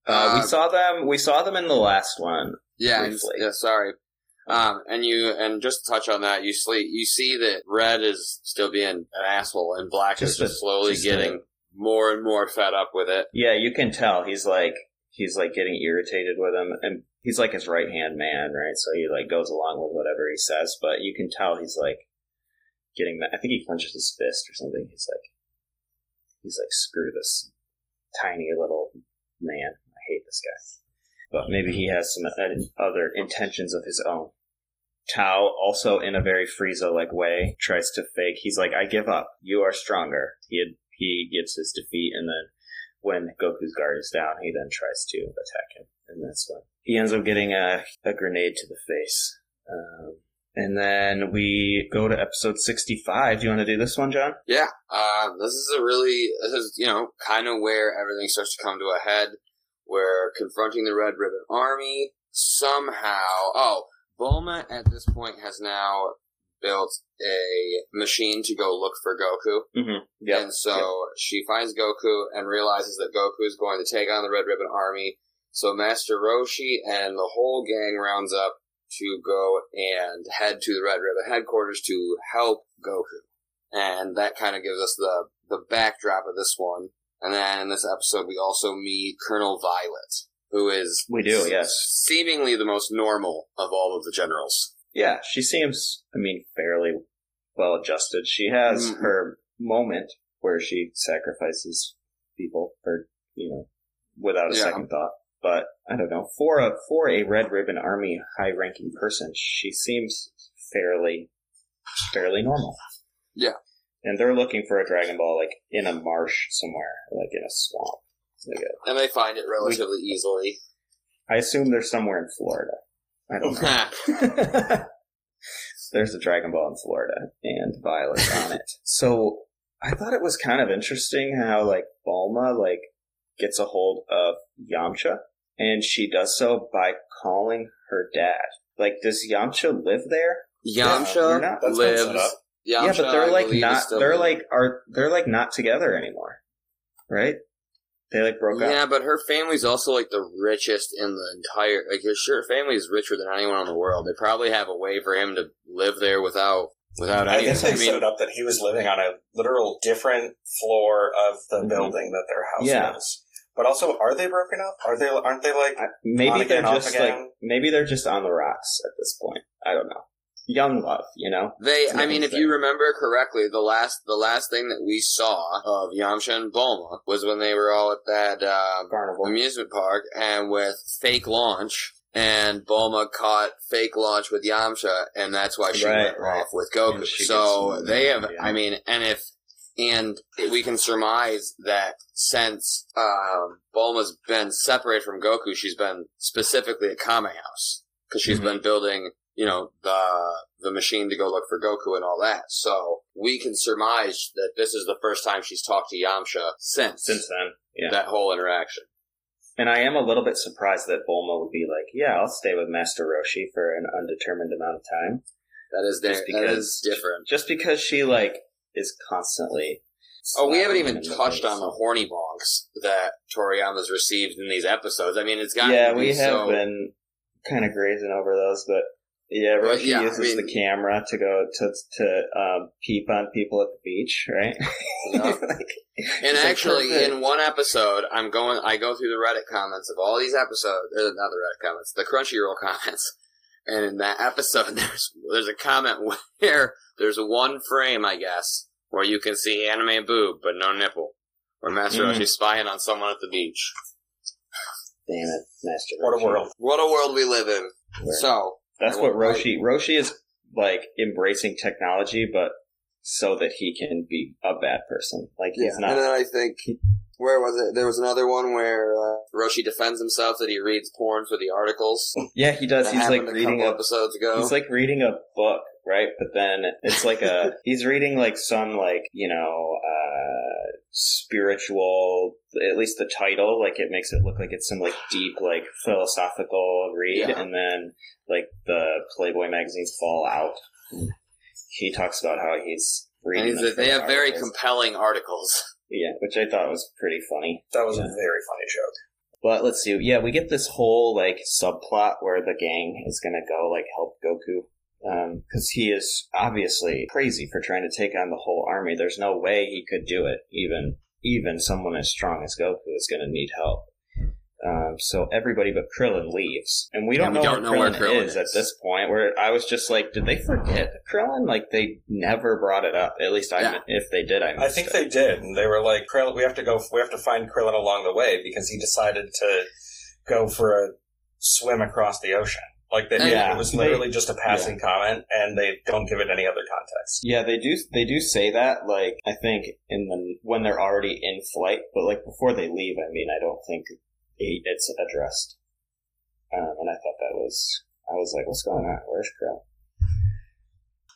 uh, we Uh, saw them. We saw them in the last one. Yeah, and- briefly. yeah. Sorry. Um, and you and just to touch on that, you see you see that Red is still being an asshole, and Black Just is just a- slowly just getting a- more and more fed up with it. Yeah, you can tell he's like he's like getting irritated with him, and he's like his right hand man, right? So he like goes along with whatever he says, but you can tell he's like getting that. I think he clenches his fist or something. He's like he's like screw this tiny little man. I hate this guy. But maybe he has some uh, other intentions of his own. Tao also in a very Frieza like way tries to fake. He's like, "I give up. You are stronger." He had, he gets his defeat, and then when Goku's guard is down, he then tries to attack him, and that's when he ends up getting a, a grenade to the face. Um, and then we go to episode sixty-five. Do you want to do this one, John? Yeah, uh, this is a really, this is, you know, kind of where everything starts to come to a head. We're confronting the Red Ribbon Army. Somehow, oh, Bulma at this point has now built a machine to go look for Goku. Mm-hmm. And so she finds Goku and realizes that Goku is going to take on the Red Ribbon Army. So Master Roshi and the whole gang rounds up to go and head to the Red Ribbon headquarters to help Goku. And that kind of gives us the, the backdrop of this one. And then in this episode, we also meet Colonel Violet, who is We do, yes. seemingly the most normal of all of the generals. Yeah, she seems, I mean, fairly well adjusted. She has Mhm. her moment where she sacrifices people for, you know, without a Yeah. second thought. But I don't know. For a for a Red Ribbon Army high ranking person, she seems fairly fairly normal. Yeah. and they're looking for a Dragon Ball like in a marsh somewhere, like in a swamp. They go- And they find it relatively easily. I assume they're somewhere in Florida. I don't know. *laughs* There's a Dragon Ball in Florida and Violet's on it. So I thought it was kind of interesting how like Bulma like gets a hold of Yamcha and she does so by calling her dad. Like, does Yamcha live there? Yamcha we're not- that's been set lives. Yamcha, yeah, but they're I like not. They're living. like are they're like not together anymore, right? They like broke up. Yeah, but her family's also like the richest in the entire. Like her sure family is richer than anyone in the world. They probably have a way for him to live there without without I any. guess they I set it up that he was living on a literal different floor of the Mhm. building that their house Yeah. was. But also, are they broken up? Are they? Aren't they like? I- maybe they're again, just again. like maybe they're just on the rocks at this point. I don't know. Young love, you know. They, I mean, if Nothing's you remember correctly, the last the last thing that we saw of Yamcha and Bulma was when they were all at that uh, Carnival. amusement park and with fake launch. And Bulma caught fake launch with Yamcha, and that's why she Right, went right. off with Goku. So they have, yeah. I mean, and if and we can surmise that since um, Bulma's been separated from Goku, she's been specifically at Kame House because she's Mhm. been building, you know, the the machine to go look for Goku and all that. So we can surmise that this is the first time she's talked to Yamcha since, Since then, yeah. that whole interaction. And I am a little bit surprised that Bulma would be like, "Yeah, I'll stay with Master Roshi for an undetermined amount of time," That is there. That because- is different. just because she like is constantly. Oh, we haven't even him in the touched on the horny bonks that Toriyama's received in these episodes. I mean, it's got Yeah, we have so, been kind of grazing over those, but yeah, Roshi yeah, I uses mean- the camera to go to to um, peep on people at the beach, right? *laughs* Like, And it's like actually, in one episode, I'm going. I go through the Reddit comments of all these episodes. Uh, not the Reddit comments, the Crunchyroll *laughs* comments. And in that episode, *laughs* there's there's a comment where there's one frame, I guess, where you can see anime boob but no nipple, where Master Mm. Roshi's spying on someone at the beach. damn it, Master. Roshi. What a world! What a world we live in. Where- So That's what will- Roshi Roshi is like embracing technology, but so that he can be a bad person. Like he's and not. then I think where was it? There was another one where uh, Roshi defends himself that he reads porn for the articles. Yeah, he does. That He's like a reading couple a. episodes ago. He's like reading a book, right? But then it's like a. *laughs* he's reading like some like you know uh spiritual. At least the title, like it makes it look like it's some like deep like philosophical read, Yeah. and then like the Playboy magazines fall out. He talks about how he's reading. he's, they have very compelling articles. Yeah, which I thought was pretty funny. That was a very funny joke. But let's see. Yeah, we get this whole like subplot where the gang is gonna go like help Goku. Because he is obviously crazy for trying to take on the whole army. There's no way he could do it. Even even someone as strong as Goku is going to need help. Um, so everybody but Krillin leaves, and we don't, And know, we where don't know where Krillin, Krillin is, at this point. Where I was just like, did they forget Krillin? Like they never brought it up. At least I, Yeah. if they did, I, I think it. they did, and they were like, "Krillin, we have to go. We have to find Krillin along the way because he decided to go for a swim across the ocean." Like that, Yeah, it was they- literally just a passing comment, and they don't give it any other context. Yeah, they do. They do say that. Like I think in the when they're already in flight, but like before they leave, I mean, I don't think it's addressed. Um, and I thought that was. I was like, "What's going on? Where's Crow?"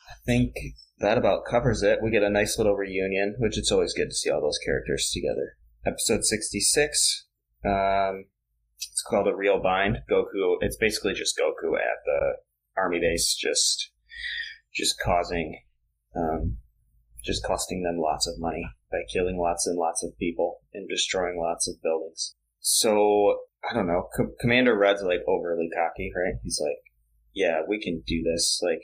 I think that about covers it. We get a nice little reunion, which it's always good to see all those characters together. Episode sixty-six. Um, it's called a real bind. Goku. It's basically just Goku at the army base, just just causing um, just costing them lots of money by killing lots and lots of people and destroying lots of buildings. So I don't know. Co- Commander Red's like overly cocky, right? He's like, "Yeah, we can do this. Like,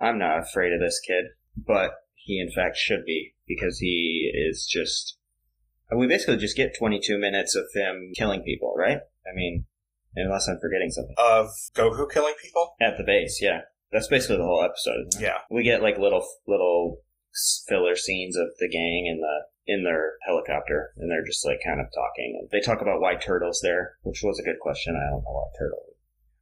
I'm not afraid of this kid." But he, in fact, should be because he is just. We basically just get 22 minutes of him killing people, right? I mean, unless I'm forgetting something. Of Goku killing people, At the base, yeah. That's basically the whole episode. Yeah, we get like little little filler scenes of the gang in the in their helicopter, and they're just like kind of talking. And they talk about why Turtle's there, which was a good question. I don't know why Turtle,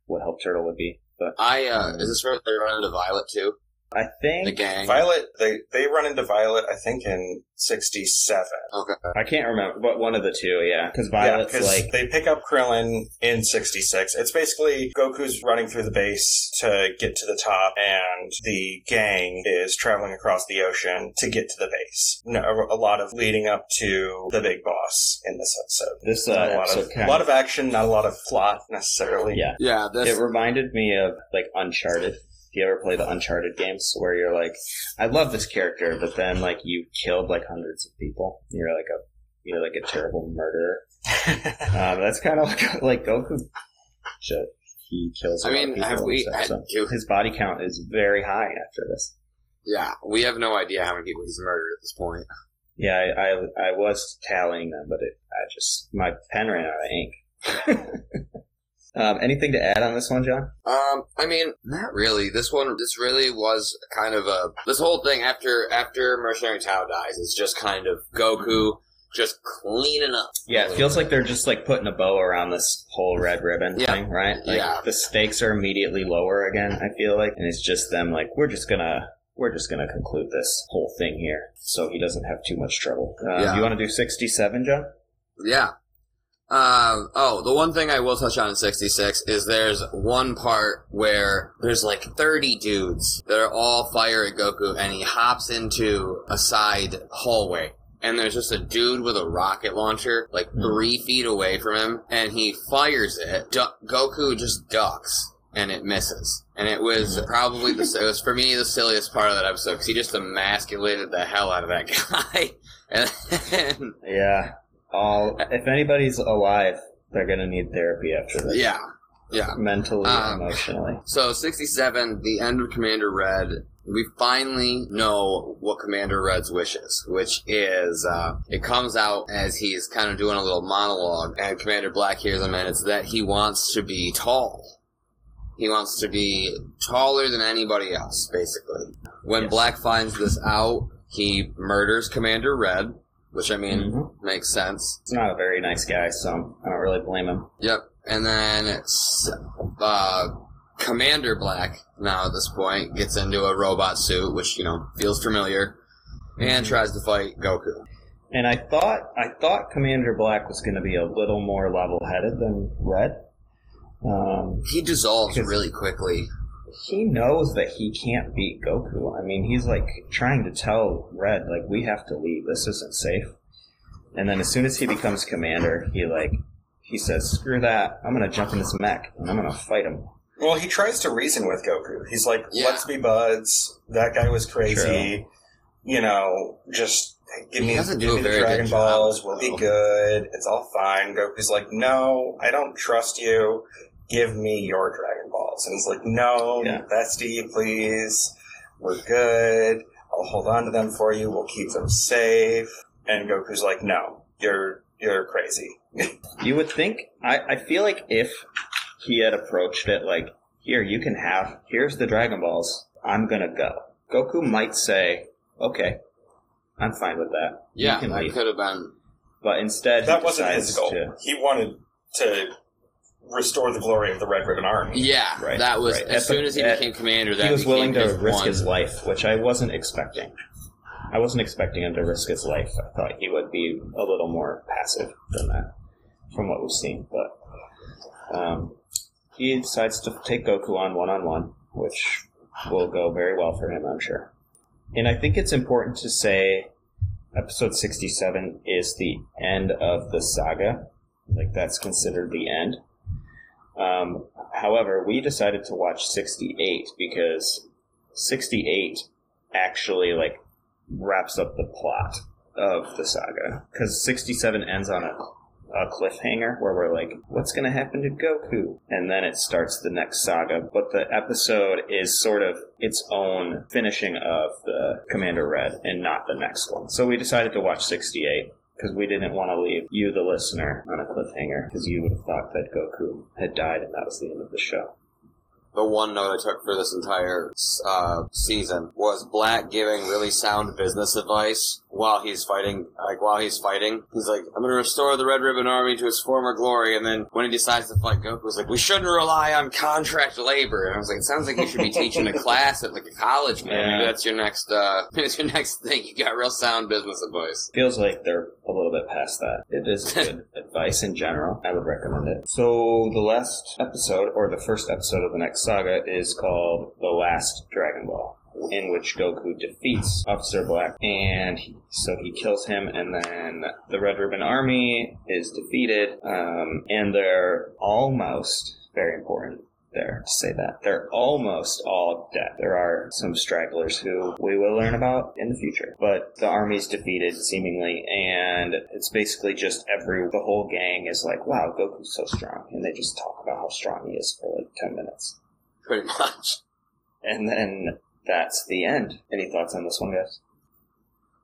what help Turtle would be, but I uh, Um, is this where they run into Violet too? I think The gang. Violet, they they run into Violet, I think in '67. Okay. I can't remember, but one of the two, yeah. Because Yeah, Violet's 'cause like, they pick up Krillin in '66. It's basically Goku's running through the base to get to the top, and the gang is traveling across the ocean to get to the base. No, a lot of leading up to the big boss in this episode. this uh, a lot episode of, kind a lot of action, not a lot of plot necessarily. yeah. Yeah, this It reminded me of like Uncharted. Do you ever play the Uncharted games where you're like, I love this character, but then like you killed like hundreds of people. You're like a you're like a terrible murderer. Um, *laughs* that's kind of like, like Goku. Shit. He kills. a I mean, have we? stuff, I- so do- his body count is very high after this. yeah, we have no idea how many people he's murdered at this point. Yeah, I, I I was tallying them, but it I just my pen ran out of ink. *laughs* um, anything to add on this one, John? Um, I mean, not really. This one, this really was kind of a this whole thing after after Mercenary Tao dies is just kind of Goku just cleaning up. Yeah, it feels like they're just like putting a bow around this whole red ribbon Yeah. thing, right? Like, Yeah. The stakes are immediately lower again. I feel like, and it's just them like we're just gonna we're just gonna conclude this whole thing here, so he doesn't have too much trouble. Um, Yeah. You want to do sixty-seven, John? Yeah. Um, oh, the one thing I will touch on in 66 is there's one part where there's like 30 dudes that are all fire at Goku and he hops into a side hallway. And there's just a dude with a rocket launcher, like Hmm. three feet away from him, and he fires it. Du- Goku just ducks, and it misses. And it was probably the, *laughs* it was for me the silliest part of that episode, because he just emasculated the hell out of that *laughs* guy. and then, Yeah. All if anybody's alive, they're gonna need therapy after this. yeah, yeah. mentally, Um, emotionally. So 67, the end of Commander Red, we finally know what Commander Red's wish is, which is, uh, it comes out as he's kind of doing a little monologue, and Commander Black hears him, and it's that he wants to be tall. He wants to be taller than anybody else, basically. When Yes. Black finds this out, he murders Commander Red, which I mean, Mhm. makes sense. He's not a very nice guy, so I don't really blame him. Yep. And then it's, uh, Commander Black, now at this point, gets into a robot suit, which, you know, feels familiar, and Mhm. tries to fight Goku. And I thought I thought Commander Black was going to be a little more level-headed than Red. Um, He dissolves really quickly. He knows that he can't beat Goku. I mean, he's like trying to tell Red, like, we have to leave. This isn't safe. And then as soon as he becomes commander, he like he says, "Screw that! I'm gonna jump in this mech and I'm gonna fight him." Well, he tries to reason with Goku. He's like, Yeah. "Let's be buds. That guy was crazy. You know, just give He me, give me the very good Dragon job, Balls. We'll be good. It's all fine." Goku's like, "No, I don't trust you. Give me your Dragon Balls." And he's like, "No, Yeah. bestie, please. We're good. I'll hold on to them for you. We'll keep them safe." And Goku's like, "No, you're you're crazy." *laughs* You would think. I, I feel like if he had approached it like, "Here, you can have. Here's the Dragon Balls. I'm gonna go." Goku might say, "Okay, I'm fine with that." Yeah, can that leave." could have been. But instead, that he wasn't his goal. to. He wanted to restore the glory of the Red Ribbon Army. Yeah, Right, that was right. as At the- soon as he became commander. That he was willing to risk one- his life, which I wasn't expecting. I wasn't expecting him to risk his life. I thought he would be a little more passive than that, from what we've seen. But um, he decides to take Goku on one on one, which will go very well for him, I'm sure. And I think it's important to say episode 67 is the end of the saga. Like, that's considered the end. Um, however, we decided to watch 68 because 68 actually like wraps up the plot of the saga because 67 ends on a, a cliffhanger where we're like, what's going to happen to Goku? And then it starts the next saga. But the episode is sort of its own finishing of the Commander Red and not the next one. So we decided to watch 68 because we didn't want to leave you, the listener, on a cliffhanger because you would have thought that Goku had died and that was the end of the show. The one note I took for this entire uh, season was Black giving really sound business advice while he's fighting. Like while he's fighting, he's like, "I'm going to restore the Red Ribbon Army to its former glory." And then when he decides to fight Goku, Goku's like, "We shouldn't rely on contract labor." And I was like, "It sounds like you should be teaching a *laughs* class at like a college, man. Yeah. Maybe that's your next. uh *laughs* That's your next thing. You got real sound business advice." Feels like they're a little bit past that. It is *laughs* good advice in general. I would recommend it. So the last episode, or the first episode of the next saga, is called The Last Dragon Ball, in which Goku defeats Officer Black, and he, so he kills him, and then the Red Ribbon Army is defeated, um, and they're almost very important there to say that. They're almost all dead. There are some stragglers who we will learn about in the future. But the army's defeated, seemingly, and it's basically just every, the whole gang is like, wow, Goku's so strong. And they just talk about how strong he is for like 10 minutes. Pretty much. And then that's the end. Any thoughts on this one, guys?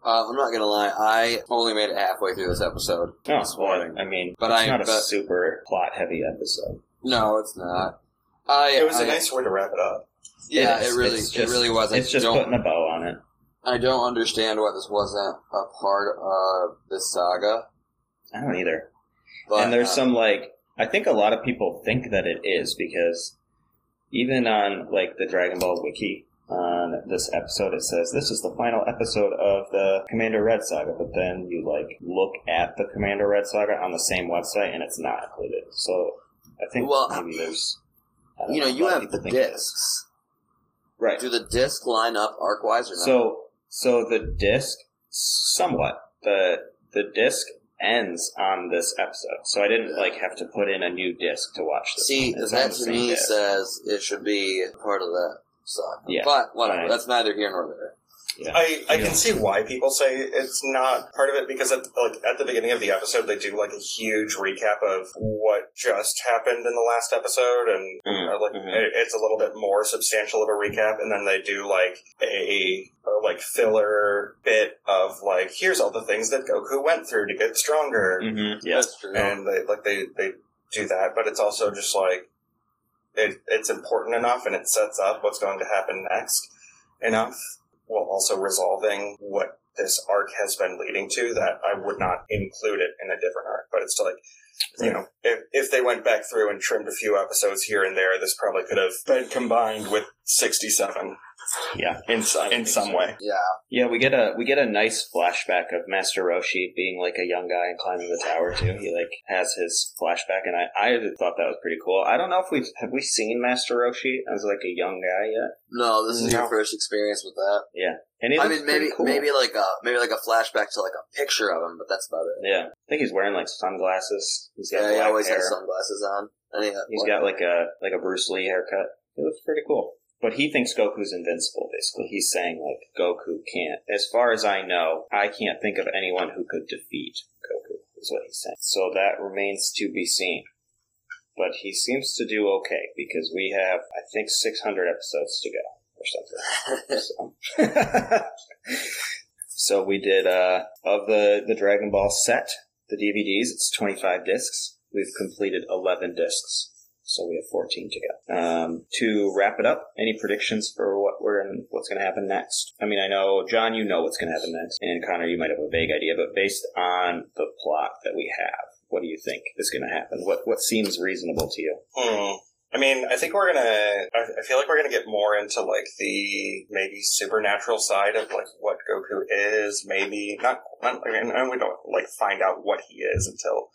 Uh, I'm not gonna lie, I only made it halfway through this episode. No, This morning. I mean, But it's I- not a but- super plot heavy episode. No, it's not. I, It was a a nice way to wrap it up. Yeah, is. it really, It's it really was. I It's just putting a bow on it. I don't understand why this wasn't a part of this saga. I don't either. But and there's uh, some like I think a lot of people think that it is because even on like the Dragon Ball wiki on this episode it says this is the final episode of the Commander Red saga, but then you like look at the Commander Red saga on the same website and it's not included. So I think Well, maybe there's you know, a you have people think it is. discs. right? Do the discs line up arc wise or not? So so the disc somewhat the the disc ends on this episode, so I didn't like have to put in a new disc to watch this. See. That to me disc. says it should be part of that saga. Yeah. But whatever, Right. that's neither here nor there. Yeah. I, I Yeah. can see why people say it's not part of it because at, like at the beginning of the episode they do like a huge recap of what just happened in the last episode and Mhm, uh, like mhm. it, it's a little bit more substantial of a recap and then they do like a, a like filler bit of like here's all the things that Goku went through to get stronger Mhm, Yeah. That's true. and they like they they do that but it's also just like it, it's important enough and it sets up what's going to happen next enough while also resolving what this arc has been leading to that I would not include it in a different arc. But it's like you know if, if they went back through and trimmed a few episodes here and there this probably could have been combined with 67 Yeah. in, so- in some way yeah. Yeah, we get a we get a nice flashback of Master Roshi being like a young guy and climbing the tower too. He like has his flashback, and I I thought that was pretty cool. I don't know if we have we seen Master Roshi as like a young guy yet. No, this is No. your first experience with that. And he I mean, maybe cool. maybe like a maybe like a flashback to like a picture of him, but that's about it. Yeah, I think he's wearing like sunglasses. He's got Yeah, he always hair. has sunglasses on. And he, He's got like a like a Bruce Lee haircut. It looks pretty cool. But he thinks Goku's invincible. Basically, he's saying like Goku can't. As far as I know, I can't think of anyone who could defeat Goku. Is what he's saying. So that remains to be seen. But he seems to do okay because we have, I think, 600 episodes to go or something. *laughs* So, *laughs* so we did uh, of the the Dragon Ball set, the DVDs. It's 25 discs. We've completed 11 discs. So we have 14 to go. Um, to wrap it up, any predictions for what we're in, what's going to happen next? I mean, I know John, you know what's going to happen next, and Connor, you might have a vague idea, but based on the plot that we have, what do you think is going to happen? What what seems reasonable to you? Hmm. I mean, I think we're gonna. I I feel like we're gonna get more into like the maybe supernatural side of like what Goku is. Maybe not. not I mean, and we don't like find out what he is until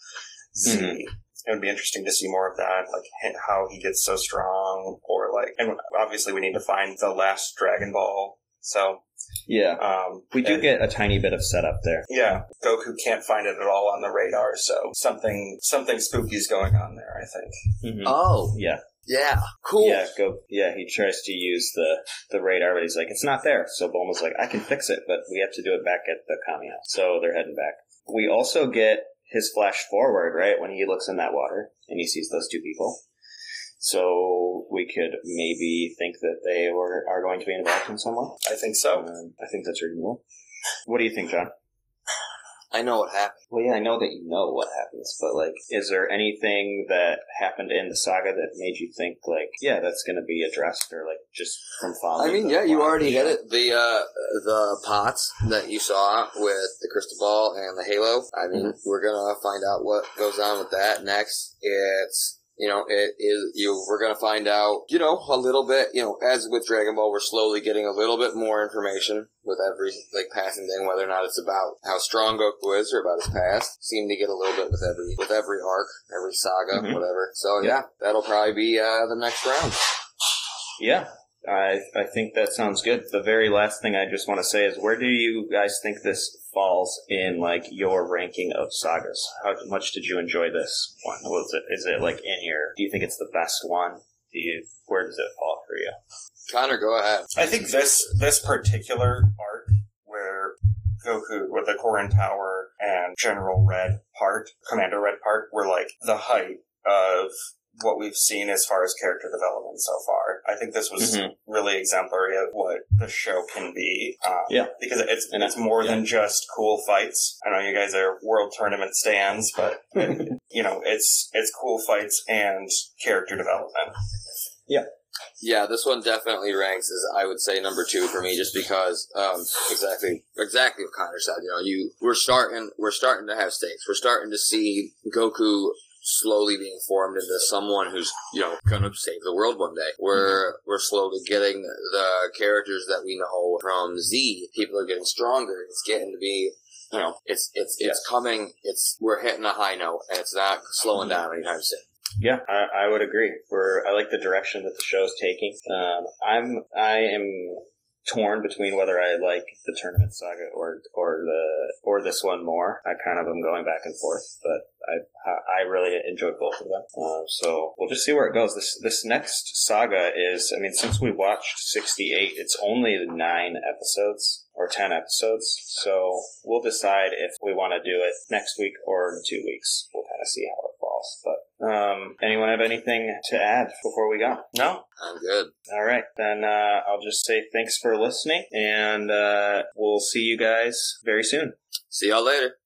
Z. Mhm. It would be interesting to see more of that, like how he gets so strong, or like, and obviously we need to find the last Dragon Ball. So, Yeah, um, we do and- get a tiny bit of setup there. yeah, Goku can't find it at all on the radar. So something something spooky's going on there. I think. Mhm. oh, Yeah, yeah, cool. yeah, go. Yeah, he tries to use the the radar, but he's like, it's not there. So Bulma's like, I can fix it, but we have to do it back at the Kami house. So they're heading back. We also get his flash forward, right, when he looks in that water and he sees those two people. So we could maybe think that they were are going to be involved in some way. I think so. Um, I think that's reasonable. What do you think, John? I know what happened. Well, yeah, I know that you know what happens, but like, is there anything that happened in the saga that made you think like, yeah, that's going to be addressed, or like just from following? I mean, yeah, you already hit it. The uh, the pots that you saw with the crystal ball and the halo. I mean, we're gonna find out what goes on with that next. It's you know, it is you. We're gonna find out, you know, a little bit. You know, as with Dragon Ball, we're slowly getting a little bit more information with every like passing thing, whether or not it's about how strong Goku is or about his past. Seem to get a little bit with every with every arc, every saga, Mhm. whatever. So Yeah. yeah, that'll probably be uh, the next round. Yeah, I I think that sounds good. The very last thing I just want to say is, where do you guys think this falls in like your ranking of sagas? How much did you enjoy this one? Was it is it like in your? Do you think it's the best one? Do you where does it fall for you? Connor, go ahead. I think this this particular arc where Goku with the Korin Tower and General Red part, Commander Red part, were like the height of what we've seen as far as character development so far. I think this was Mhm. really exemplary of what the show can be. Um, Yeah. because it's And it's more yeah. than just cool fights. I know you guys are world tournament stands, but *laughs* you know it's it's cool fights and character development. Yeah. Yeah, this one definitely ranks as I would say number two for me, just because um, exactly exactly what Connor said. You know, you we're starting we're starting to have stakes. We're starting to see Goku slowly being formed into someone who's you know going to save the world one day. We're we're slowly getting the characters that we know from Z. People are getting stronger. It's getting to be. You know, it's it's it's coming. It's we're hitting a high note, and it's not slowing down anytime soon. Yeah, I, I would agree. We're I like the direction that the show's taking. Um, I'm I am torn between whether I like the tournament saga or or the or this one more. I kind of am going back and forth, but I I really enjoyed both of them. Um, so we'll just see where it goes. This this next saga is I mean since we watched 68, it's only nine episodes or 10 episodes. So we'll decide if we want to do it next week or in two weeks. We'll kind of see how it falls. But um, anyone have anything to add before we go? No, I'm good. All right, then uh, I'll just say thanks for listening, and uh, we'll see you guys very soon. See y'all later.